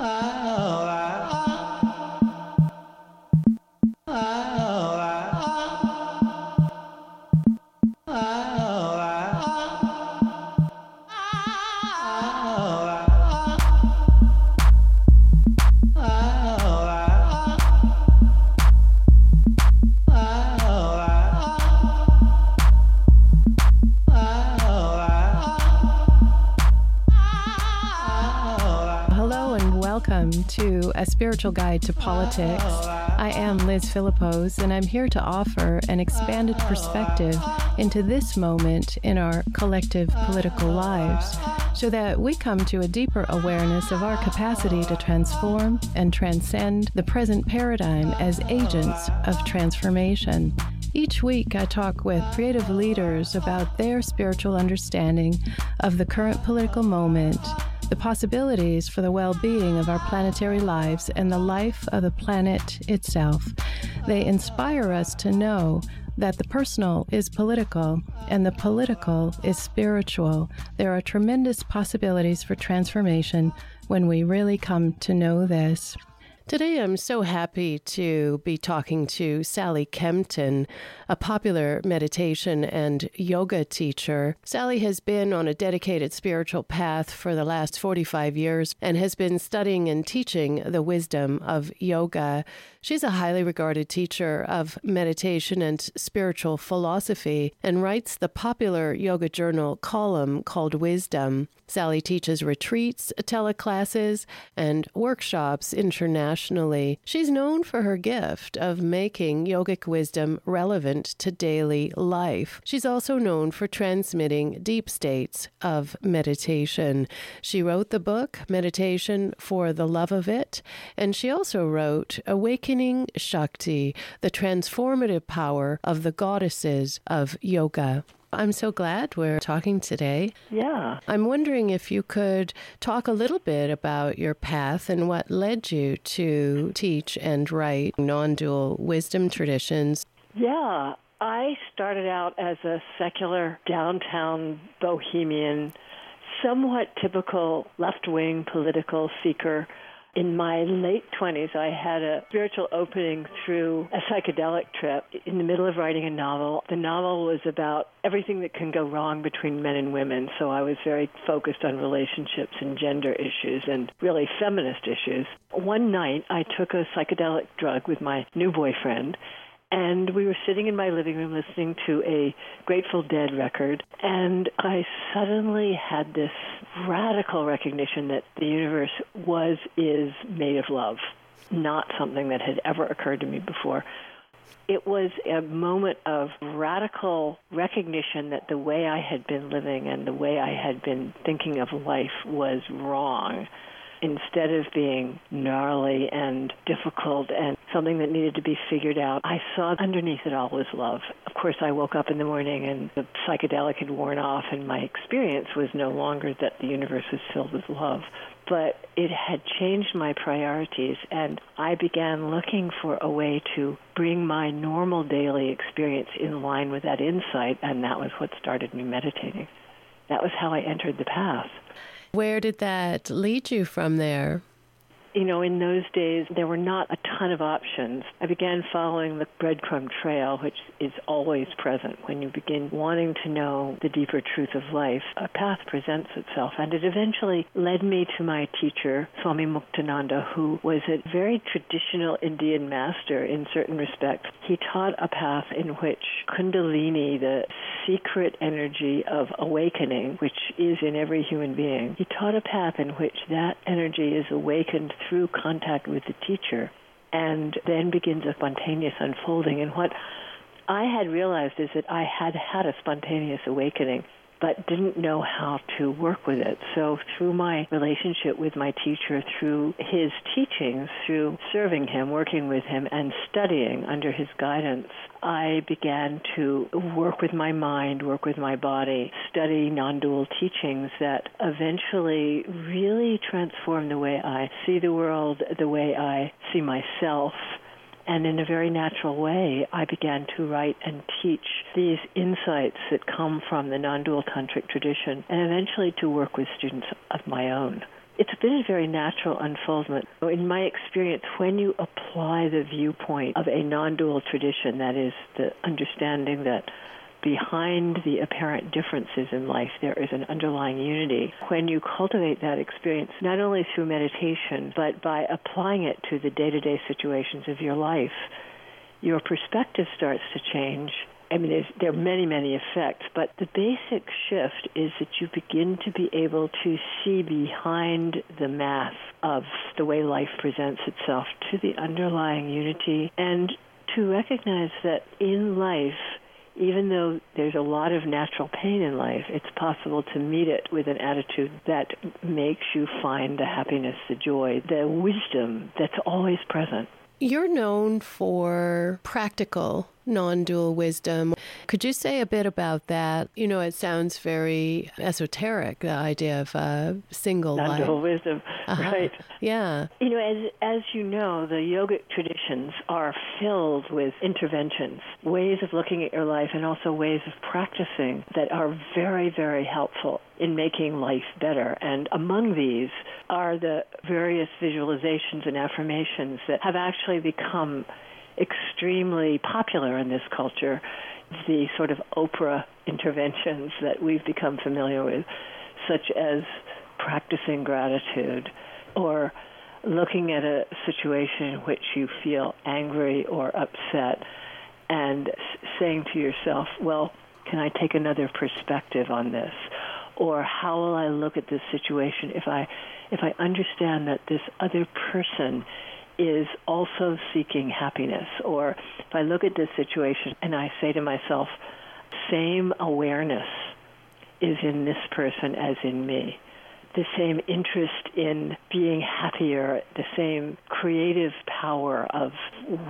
a spiritual guide to politics. I am Liz Philippos, and I'm here to offer an expanded perspective into this moment in our collective political lives so that we come to a deeper awareness of our capacity to transform and transcend the present paradigm as agents of transformation. Each week, I talk with creative leaders about their spiritual understanding of the current political moment the possibilities for the well being of our planetary lives and the life of the planet itself. They inspire us to know that the personal is political and the political is spiritual. There are tremendous possibilities for transformation when we really come to know this. Today, I'm so happy to be talking to Sally Kempton, a popular meditation and yoga teacher. Sally has been on a dedicated spiritual path for the last 45 years and has been studying and teaching the wisdom of yoga. She's a highly regarded teacher of meditation and spiritual philosophy and writes the popular yoga journal column called Wisdom. Sally teaches retreats, teleclasses, and workshops internationally. She's known for her gift of making yogic wisdom relevant to daily life. She's also known for transmitting deep states of meditation. She wrote the book Meditation for the Love of It, and she also wrote Awakening Shakti, the transformative power of the goddesses of yoga. I'm so glad we're talking today. Yeah. I'm wondering if you could talk a little bit about your path and what led you to teach and write non dual wisdom traditions. Yeah. I started out as a secular downtown bohemian, somewhat typical left wing political seeker in my late 20s, I had a spiritual opening through a psychedelic trip in the middle of writing a novel. The novel was about everything that can go wrong between men and women, so I was very focused on relationships and gender issues and really feminist issues. One night, I took a psychedelic drug with my new boyfriend and we were sitting in my living room listening to a Grateful Dead record, and I suddenly had this radical recognition that the universe was, is made of love, not something that had ever occurred to me before. It was a moment of radical recognition that the way I had been living and the way I had been thinking of life was wrong instead of being gnarly and difficult and something that needed to be figured out, I saw underneath it all was love. Of course, I woke up in the morning and the psychedelic had worn off, and my experience was no longer that the universe was filled with love. But it had changed my priorities, and I began looking for a way to bring my normal daily experience in line with that insight, and that was what started me meditating. That was how I entered the path. Where did that lead you from there? You know, in those days, there were not a ton of options. I began following the breadcrumb trail, which is always present when you begin wanting to know the deeper truth of life. A path presents itself, and it eventually led me to my teacher, Swami Muktananda, who was a very traditional Indian master in certain respects. He taught a path in which Kundalini, the secret energy of awakening, which is in every human being, he taught a path in which that energy is awakened through contact with the teacher and then begins a spontaneous unfolding. And what I had realized is that I had had a spontaneous awakening but didn't know how to work with it. So through my relationship with my teacher, through his teachings, through serving him, working with him, and studying under his guidance, I began to work with my mind, work with my body, study non-dual teachings that eventually really transformed the way I see the world, the way I see myself, and in a very natural way, I began to write and teach these insights that come from the non dual tantric tradition, and eventually to work with students of my own it's been a very natural unfoldment. In my experience, when you apply the viewpoint of a non dual tradition, that is, the understanding that behind the apparent differences in life, there is an underlying unity. When you cultivate that experience, not only through meditation, but by applying it to the day to day situations of your life, your perspective starts to change I mean, there are many, many effects, but the basic shift is that you begin to be able to see behind the mask of the way life presents itself to the underlying unity and to recognize that in life, even though there's a lot of natural pain in life, it's possible to meet it with an attitude that makes you find the happiness, the joy, the wisdom that's always present. You're known for practical non dual wisdom. Could you say a bit about that? You know, it sounds very esoteric, the idea of a single non dual wisdom, uh-huh. right? Yeah. You know, as, as you know, the yogic traditions are filled with interventions, ways of looking at your life, and also ways of practicing that are very, very helpful in making life better. And among these are the various visualizations and affirmations that have actually become extremely popular in this culture, the sort of Oprah interventions that we've become familiar with, such as practicing gratitude or looking at a situation in which you feel angry or upset and saying to yourself, well, can I take another perspective on this? Or how will I look at this situation if I if I understand that this other person is also seeking happiness. Or if I look at this situation and I say to myself, same awareness is in this person as in me. The same interest in being happier, the same creative power of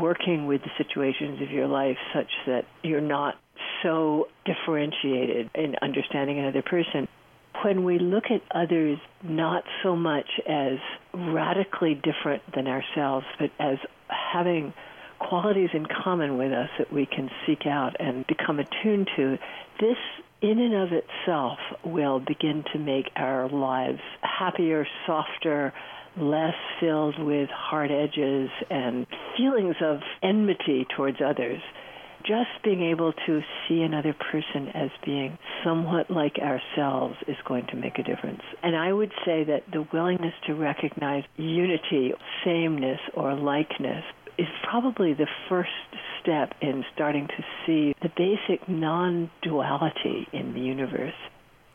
working with the situations of your life such that you're not so differentiated in understanding another person when we look at others not so much as radically different than ourselves, but as having qualities in common with us that we can seek out and become attuned to, this in and of itself will begin to make our lives happier, softer, less filled with hard edges and feelings of enmity towards others just being able to see another person as being somewhat like ourselves is going to make a difference. And I would say that the willingness to recognize unity, sameness, or likeness is probably the first step in starting to see the basic non duality in the universe.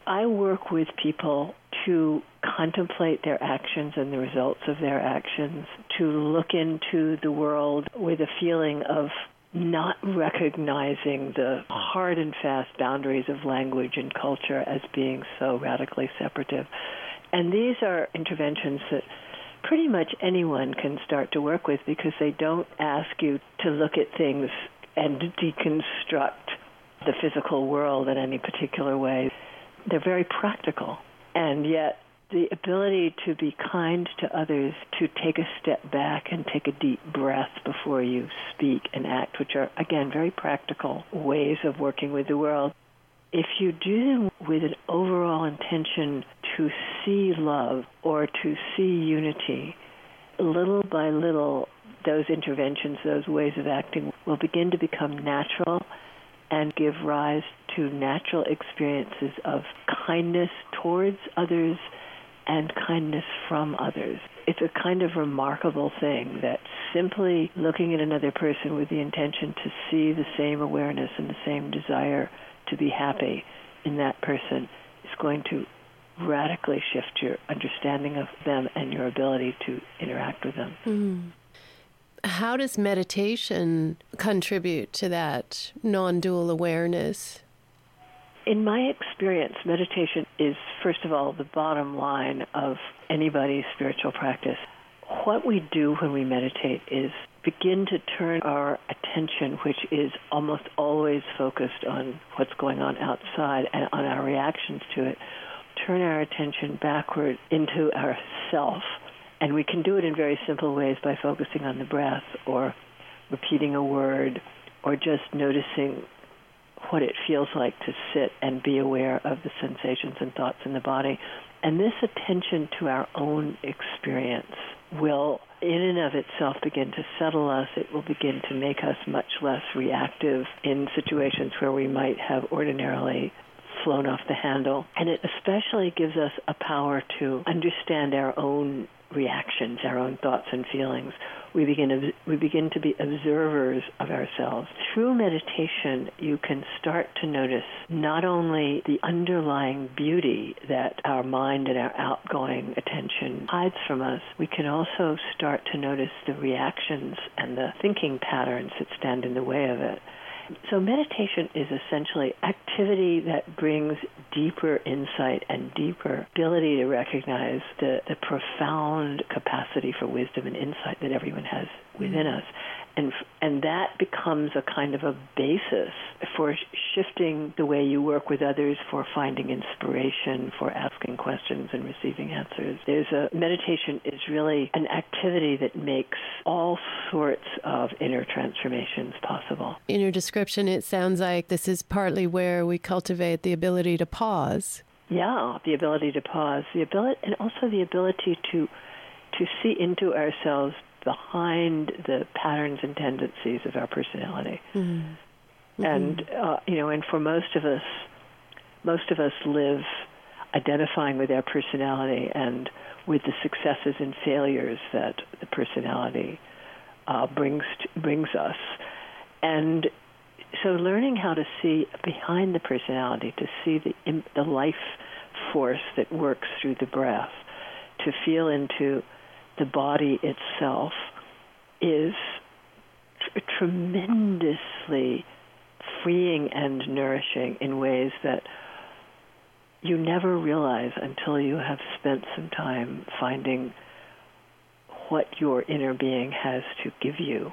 I work with people to contemplate their actions and the results of their actions, to look into the world with a feeling of not recognizing the hard and fast boundaries of language and culture as being so radically separative. And these are interventions that pretty much anyone can start to work with because they don't ask you to look at things and deconstruct the physical world in any particular way. They're very practical. And yet, the ability to be kind to others, to take a step back and take a deep breath before you speak and act, which are, again, very practical ways of working with the world. If you do them with an overall intention to see love or to see unity, little by little, those interventions, those ways of acting will begin to become natural and give rise to natural experiences of kindness towards others and kindness from others. It's a kind of remarkable thing that simply looking at another person with the intention to see the same awareness and the same desire to be happy in that person is going to radically shift your understanding of them and your ability to interact with them. Mm. How does meditation contribute to that non dual awareness? In my experience, meditation is, first of all, the bottom line of anybody's spiritual practice. What we do when we meditate is begin to turn our attention, which is almost always focused on what's going on outside and on our reactions to it, turn our attention backward into ourself. And we can do it in very simple ways by focusing on the breath or repeating a word or just noticing what it feels like to sit and be aware of the sensations and thoughts in the body. And this attention to our own experience will, in and of itself, begin to settle us. It will begin to make us much less reactive in situations where we might have ordinarily flown off the handle. And it especially gives us a power to understand our own reactions, our own thoughts and feelings. We begin, we begin to be observers of ourselves. Through meditation, you can start to notice not only the underlying beauty that our mind and our outgoing attention hides from us, we can also start to notice the reactions and the thinking patterns that stand in the way of it. So meditation is essentially activity that brings deeper insight and deeper ability to recognize the, the profound capacity for wisdom and insight that everyone has within us and and that becomes a kind of a basis for shifting the way you work with others for finding inspiration for asking questions and receiving answers. There's a meditation is really an activity that makes all sorts of inner transformations possible. In your description it sounds like this is partly where we cultivate the ability to pause. Yeah the ability to pause the ability and also the ability to to see into ourselves behind the patterns and tendencies of our personality. Mm-hmm. Mm-hmm. And uh, you know, and for most of us, most of us live identifying with our personality and with the successes and failures that the personality uh, brings to, brings us. And so, learning how to see behind the personality, to see the the life force that works through the breath, to feel into the body itself is tremendously freeing and nourishing in ways that you never realize until you have spent some time finding what your inner being has to give you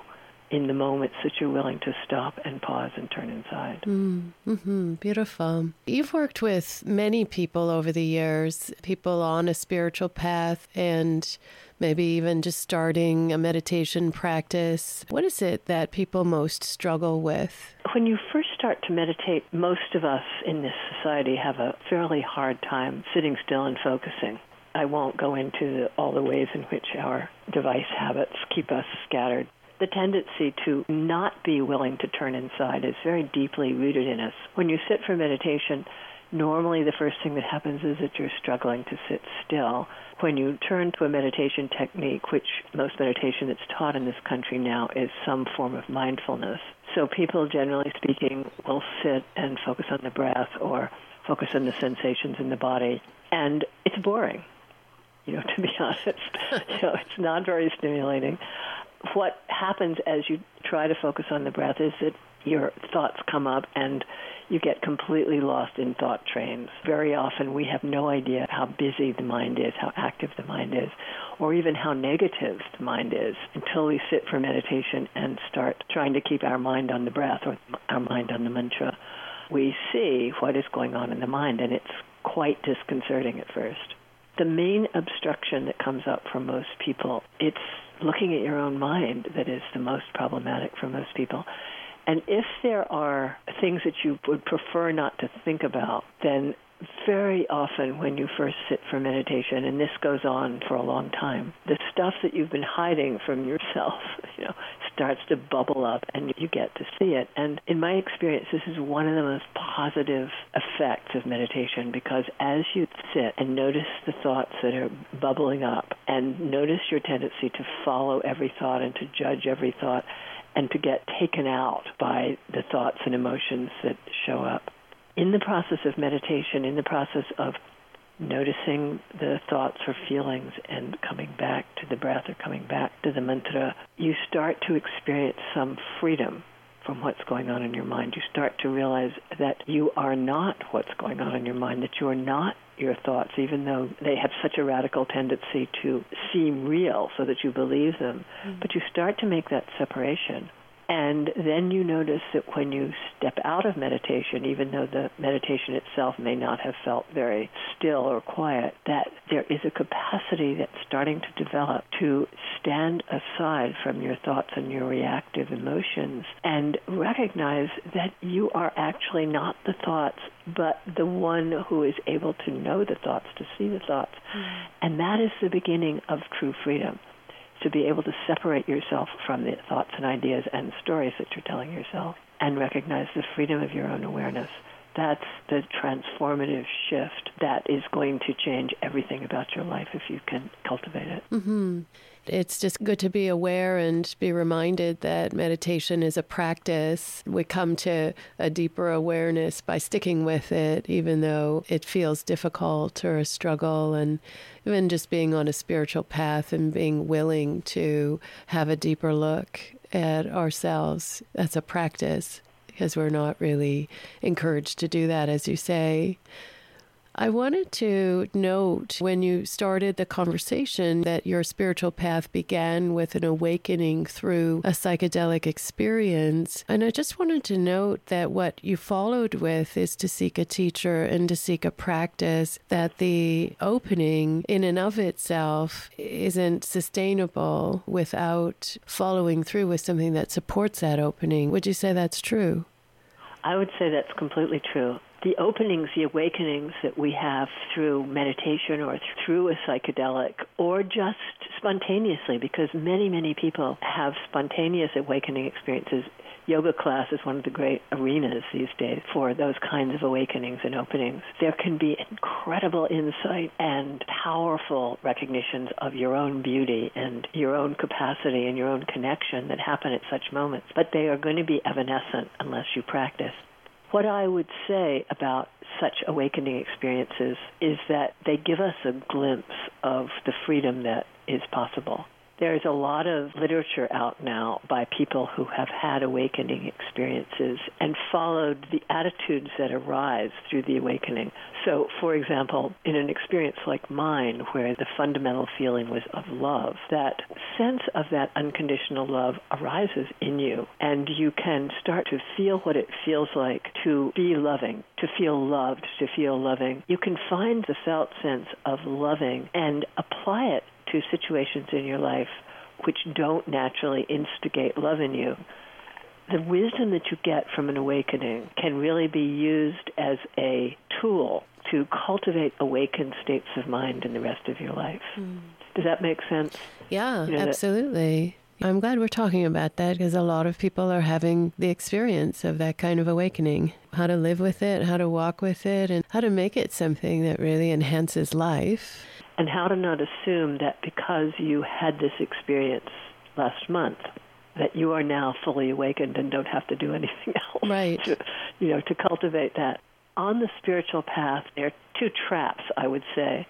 in the moments that you're willing to stop and pause and turn inside. Mm, hmm Beautiful. You've worked with many people over the years, people on a spiritual path and maybe even just starting a meditation practice. What is it that people most struggle with? When you first start to meditate, most of us in this society have a fairly hard time sitting still and focusing. I won't go into the, all the ways in which our device habits keep us scattered the tendency to not be willing to turn inside is very deeply rooted in us. When you sit for meditation, normally the first thing that happens is that you're struggling to sit still. When you turn to a meditation technique, which most meditation that's taught in this country now is some form of mindfulness. So people, generally speaking, will sit and focus on the breath or focus on the sensations in the body. And it's boring, you know, to be honest. you know, it's not very stimulating what happens as you try to focus on the breath is that your thoughts come up and you get completely lost in thought trains. Very often we have no idea how busy the mind is, how active the mind is, or even how negative the mind is until we sit for meditation and start trying to keep our mind on the breath or our mind on the mantra. We see what is going on in the mind and it's quite disconcerting at first. The main obstruction that comes up for most people, it's looking at your own mind that is the most problematic for most people. And if there are things that you would prefer not to think about, then very often when you first sit for meditation, and this goes on for a long time, the stuff that you've been hiding from yourself, you know, starts to bubble up and you get to see it. And in my experience, this is one of the most positive effects of meditation because as you sit and notice the thoughts that are bubbling up and notice your tendency to follow every thought and to judge every thought and to get taken out by the thoughts and emotions that show up in the process of meditation, in the process of noticing the thoughts or feelings and coming back to the breath or coming back to the mantra, you start to experience some freedom from what's going on in your mind. You start to realize that you are not what's going on in your mind, that you are not your thoughts, even though they have such a radical tendency to seem real so that you believe them. Mm-hmm. But you start to make that separation And then you notice that when you step out of meditation, even though the meditation itself may not have felt very still or quiet, that there is a capacity that's starting to develop to stand aside from your thoughts and your reactive emotions and recognize that you are actually not the thoughts, but the one who is able to know the thoughts, to see the thoughts. Mm. And that is the beginning of true freedom to be able to separate yourself from the thoughts and ideas and stories that you're telling yourself and recognize the freedom of your own awareness. That's the transformative shift that is going to change everything about your life if you can cultivate it. Mm-hmm. It's just good to be aware and be reminded that meditation is a practice. We come to a deeper awareness by sticking with it, even though it feels difficult or a struggle. And even just being on a spiritual path and being willing to have a deeper look at ourselves. That's a practice because we're not really encouraged to do that, as you say. I wanted to note when you started the conversation that your spiritual path began with an awakening through a psychedelic experience. And I just wanted to note that what you followed with is to seek a teacher and to seek a practice, that the opening in and of itself isn't sustainable without following through with something that supports that opening. Would you say that's true? I would say that's completely true the openings, the awakenings that we have through meditation or through a psychedelic or just spontaneously, because many, many people have spontaneous awakening experiences. Yoga class is one of the great arenas these days for those kinds of awakenings and openings. There can be incredible insight and powerful recognitions of your own beauty and your own capacity and your own connection that happen at such moments, but they are going to be evanescent unless you practice. What I would say about such awakening experiences is that they give us a glimpse of the freedom that is possible. There's a lot of literature out now by people who have had awakening experiences and followed the attitudes that arise through the awakening. So, for example, in an experience like mine, where the fundamental feeling was of love, that sense of that unconditional love arises in you, and you can start to feel what it feels like to be loving, to feel loved, to feel loving. You can find the felt sense of loving and apply it to situations in your life which don't naturally instigate love in you, the wisdom that you get from an awakening can really be used as a tool to cultivate awakened states of mind in the rest of your life. Mm. Does that make sense? Yeah, you know, absolutely. That, I'm glad we're talking about that because a lot of people are having the experience of that kind of awakening. How to live with it, how to walk with it, and how to make it something that really enhances life and how to not assume that because you had this experience last month that you are now fully awakened and don't have to do anything else right. to, you know to cultivate that. On the spiritual path there are two traps i would say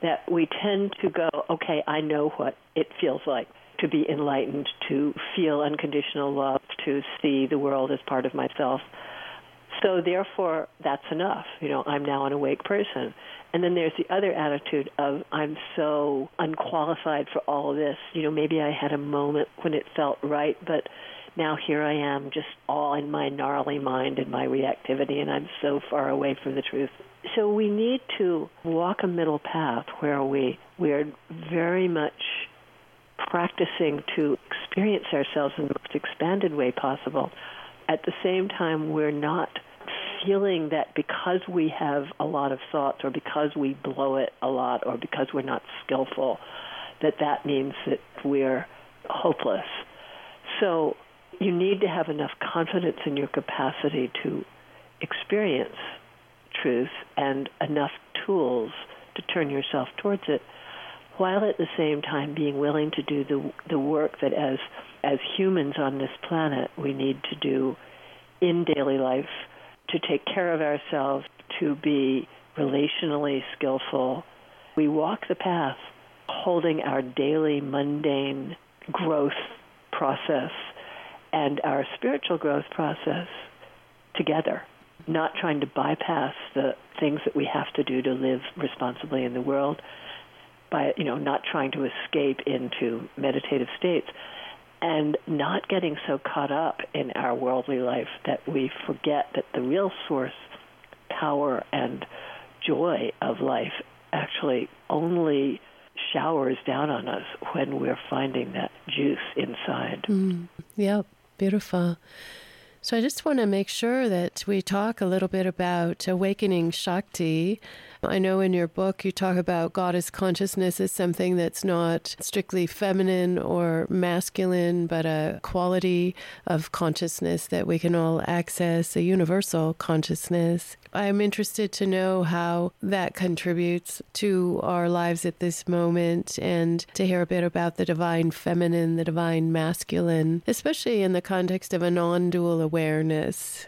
that we tend to go okay i know what it feels like to be enlightened to feel unconditional love to see the world as part of myself. So therefore that's enough. You know i'm now an awake person and then there's the other attitude of I'm so unqualified for all of this. You know, maybe I had a moment when it felt right, but now here I am just all in my gnarly mind and my reactivity and I'm so far away from the truth. So we need to walk a middle path where we we're very much practicing to experience ourselves in the most expanded way possible. At the same time we're not feeling that because we have a lot of thoughts or because we blow it a lot or because we're not skillful, that that means that we're hopeless. So you need to have enough confidence in your capacity to experience truth and enough tools to turn yourself towards it while at the same time being willing to do the the work that as as humans on this planet we need to do in daily life to take care of ourselves, to be relationally skillful. We walk the path holding our daily mundane growth process and our spiritual growth process together, not trying to bypass the things that we have to do to live responsibly in the world by you know not trying to escape into meditative states and not getting so caught up in our worldly life that we forget that the real source, power, and joy of life actually only showers down on us when we're finding that juice inside. Mm, yep, beautiful. So I just want to make sure that we talk a little bit about awakening Shakti. I know in your book you talk about goddess consciousness as something that's not strictly feminine or masculine, but a quality of consciousness that we can all access, a universal consciousness. I'm interested to know how that contributes to our lives at this moment and to hear a bit about the divine feminine, the divine masculine, especially in the context of a non dual awareness.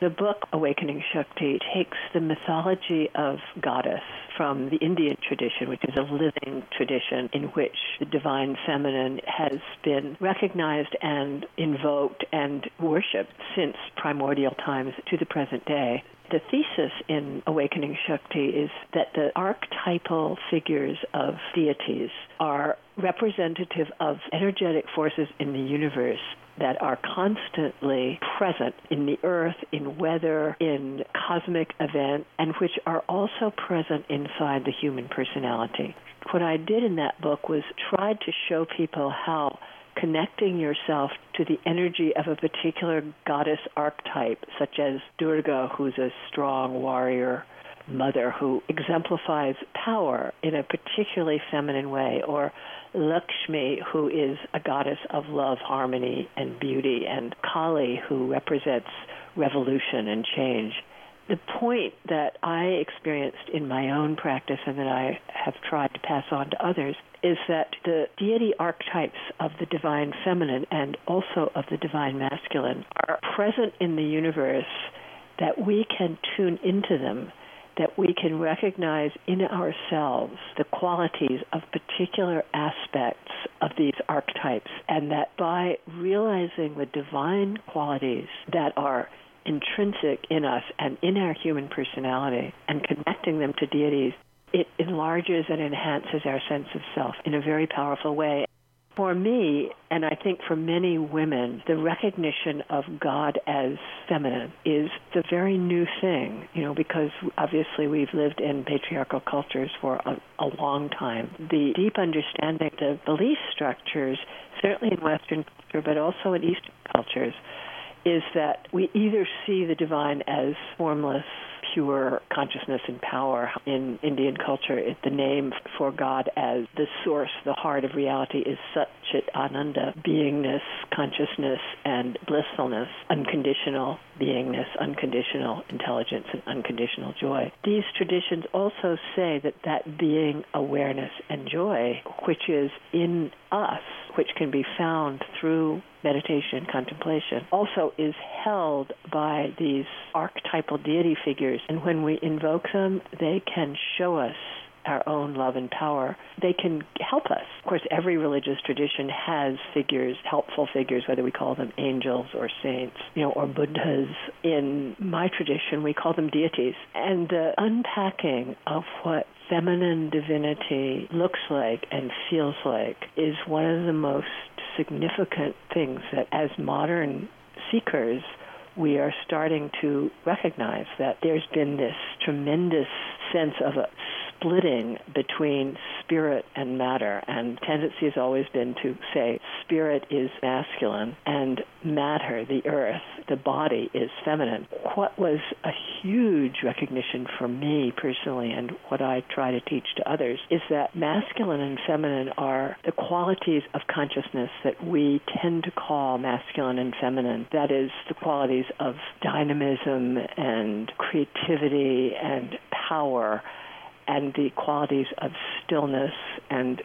The book Awakening Shakti takes the mythology of goddess from the Indian tradition, which is a living tradition in which the divine feminine has been recognized and invoked and worshipped since primordial times to the present day. The thesis in Awakening Shakti is that the archetypal figures of deities are representative of energetic forces in the universe that are constantly present in the earth, in weather, in cosmic event, and which are also present inside the human personality. What I did in that book was tried to show people how connecting yourself to the energy of a particular goddess archetype, such as Durga, who's a strong warrior mother who exemplifies power in a particularly feminine way, or Lakshmi, who is a goddess of love, harmony, and beauty, and Kali, who represents revolution and change. The point that I experienced in my own practice and that I have tried to pass on to others is that the deity archetypes of the divine feminine and also of the divine masculine are present in the universe that we can tune into them that we can recognize in ourselves the qualities of particular aspects of these archetypes, and that by realizing the divine qualities that are intrinsic in us and in our human personality and connecting them to deities, it enlarges and enhances our sense of self in a very powerful way. For me, and I think for many women, the recognition of God as feminine is the very new thing, you know, because obviously we've lived in patriarchal cultures for a, a long time. The deep understanding, the belief structures, certainly in Western culture, but also in Eastern cultures, is that we either see the divine as formless, pure consciousness and power. In Indian culture, it, the name for God as the source, the heart of reality is Satchit Ananda, beingness, consciousness, and blissfulness, unconditional beingness, unconditional intelligence, and unconditional joy. These traditions also say that that being awareness and joy, which is in us, which can be found through meditation and contemplation, also is held by these archetypal deity figures. And when we invoke them, they can show us our own love and power, they can help us. Of course, every religious tradition has figures, helpful figures, whether we call them angels or saints, you know, or Buddhas. In my tradition, we call them deities. And the unpacking of what feminine divinity looks like and feels like is one of the most significant things that as modern seekers we are starting to recognize that there's been this tremendous sense of a splitting between spirit and matter. And tendency has always been to say spirit is masculine and matter, the earth, the body, is feminine. What was a huge recognition for me personally and what I try to teach to others is that masculine and feminine are the qualities of consciousness that we tend to call masculine and feminine. That is, the qualities of dynamism and creativity and power and the qualities of stillness and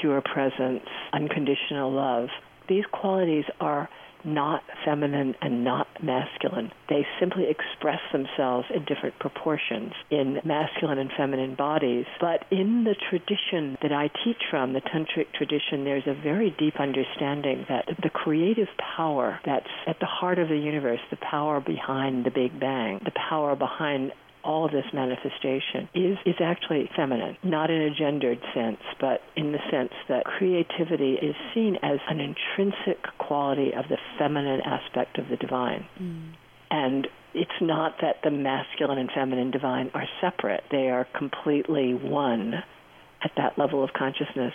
pure presence, unconditional love. These qualities are not feminine and not masculine. They simply express themselves in different proportions in masculine and feminine bodies. But in the tradition that I teach from, the tantric tradition, there's a very deep understanding that the creative power that's at the heart of the universe, the power behind the Big Bang, the power behind all of this manifestation is, is actually feminine, not in a gendered sense, but in the sense that creativity is seen as an intrinsic quality of the feminine aspect of the divine. Mm. And it's not that the masculine and feminine divine are separate, they are completely one at that level of consciousness.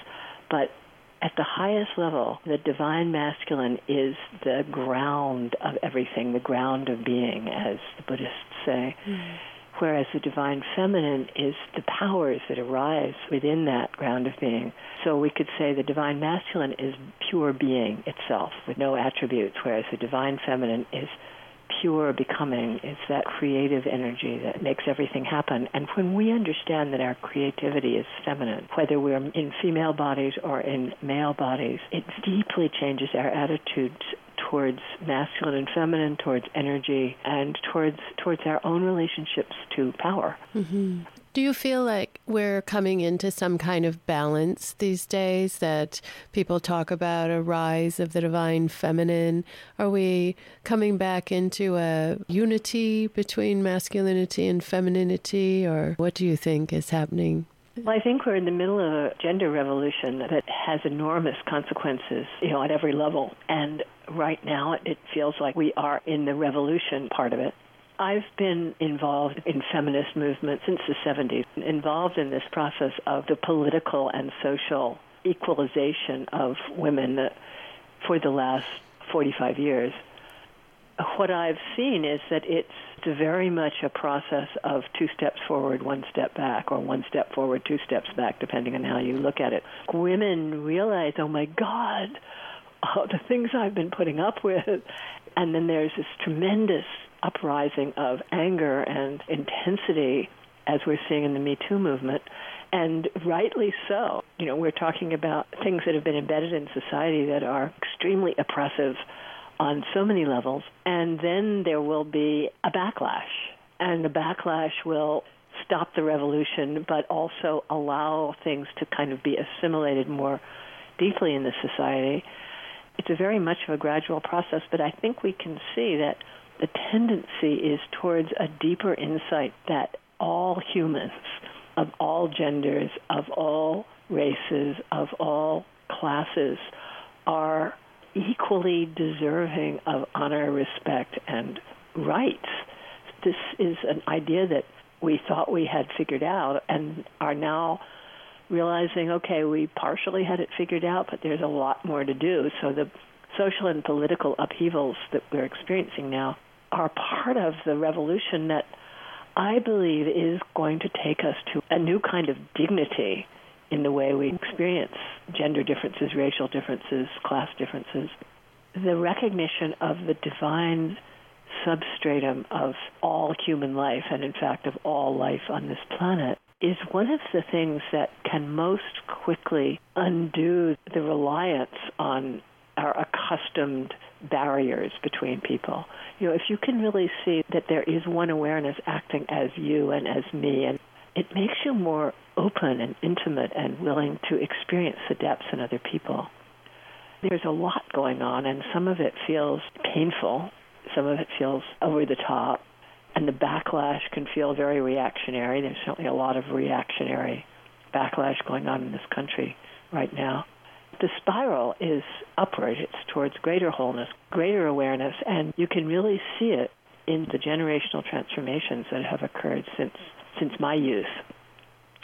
But at the highest level, the divine masculine is the ground of everything, the ground of being, as the Buddhists say. Mm. Whereas the divine feminine is the powers that arise within that ground of being. So we could say the divine masculine is pure being itself with no attributes, whereas the divine feminine is pure becoming. It's that creative energy that makes everything happen. And when we understand that our creativity is feminine, whether we're in female bodies or in male bodies, it deeply changes our attitudes towards masculine and feminine, towards energy, and towards towards our own relationships to power. Mm-hmm. Do you feel like we're coming into some kind of balance these days that people talk about a rise of the divine feminine? Are we coming back into a unity between masculinity and femininity, or what do you think is happening? Well, I think we're in the middle of a gender revolution that has enormous consequences, you know, at every level. And right now, it feels like we are in the revolution part of it. I've been involved in feminist movement since the 70s, involved in this process of the political and social equalization of women for the last 45 years. What I've seen is that it's very much a process of two steps forward, one step back, or one step forward, two steps back, depending on how you look at it. Women realize, oh my God, oh, the things I've been putting up with. And then there's this tremendous uprising of anger and intensity as we're seeing in the Me Too movement, and rightly so. You know, we're talking about things that have been embedded in society that are extremely oppressive on so many levels, and then there will be a backlash, and the backlash will stop the revolution, but also allow things to kind of be assimilated more deeply in the society. It's a very much of a gradual process, but I think we can see that the tendency is towards a deeper insight that all humans of all genders, of all races, of all classes are equally deserving of honor, respect, and rights. This is an idea that we thought we had figured out and are now realizing okay, we partially had it figured out, but there's a lot more to do. So the social and political upheavals that we're experiencing now are part of the revolution that I believe is going to take us to a new kind of dignity in the way we experience gender differences, racial differences, class differences. The recognition of the divine substratum of all human life, and in fact of all life on this planet, is one of the things that can most quickly undo the reliance on our accustomed barriers between people. You know, if you can really see that there is one awareness acting as you and as me, and it makes you more open and intimate and willing to experience the depths in other people. There's a lot going on, and some of it feels painful, some of it feels over the top, and the backlash can feel very reactionary. There's certainly a lot of reactionary backlash going on in this country right now the spiral is upward. It's towards greater wholeness, greater awareness, and you can really see it in the generational transformations that have occurred since since my youth.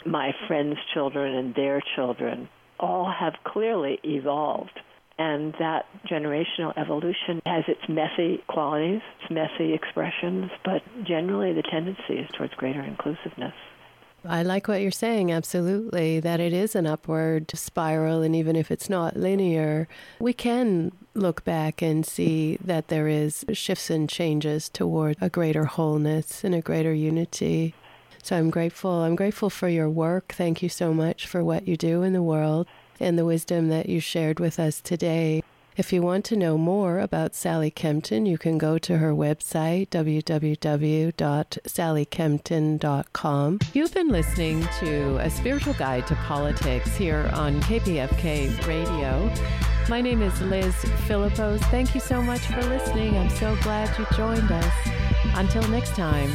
My friends' children and their children all have clearly evolved. And that generational evolution has its messy qualities, its messy expressions, but generally the tendency is towards greater inclusiveness. I like what you're saying, absolutely, that it is an upward spiral. And even if it's not linear, we can look back and see that there is shifts and changes toward a greater wholeness and a greater unity. So I'm grateful. I'm grateful for your work. Thank you so much for what you do in the world and the wisdom that you shared with us today. If you want to know more about Sally Kempton, you can go to her website, www.sallykempton.com. You've been listening to A Spiritual Guide to Politics here on KPFK Radio. My name is Liz Philippos. Thank you so much for listening. I'm so glad you joined us. Until next time.